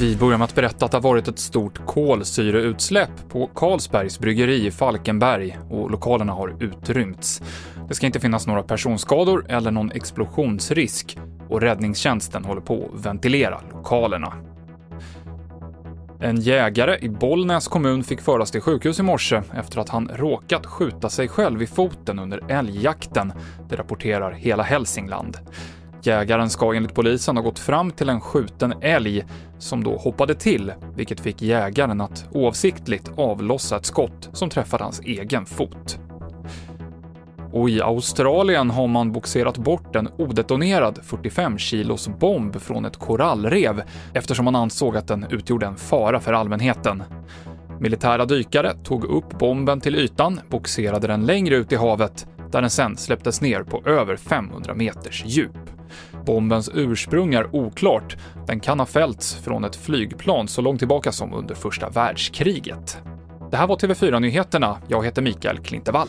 Vi börjar med att berätta att det har varit ett stort kolsyreutsläpp på Carlsbergs bryggeri i Falkenberg och lokalerna har utrymts. Det ska inte finnas några personskador eller någon explosionsrisk och räddningstjänsten håller på att ventilera lokalerna. En jägare i Bollnäs kommun fick föras till sjukhus i morse efter att han råkat skjuta sig själv i foten under älgjakten. Det rapporterar Hela Hälsingland. Jägaren ska enligt polisen ha gått fram till en skjuten älg som då hoppade till, vilket fick jägaren att oavsiktligt avlossa ett skott som träffade hans egen fot. Och i Australien har man boxerat bort en odetonerad 45 kilos bomb från ett korallrev eftersom man ansåg att den utgjorde en fara för allmänheten. Militära dykare tog upp bomben till ytan, boxerade den längre ut i havet, där den sen släpptes ner på över 500 meters djup. Bombens ursprung är oklart. Den kan ha fällts från ett flygplan så långt tillbaka som under första världskriget. Det här var TV4-nyheterna. Jag heter Mikael Klintevall.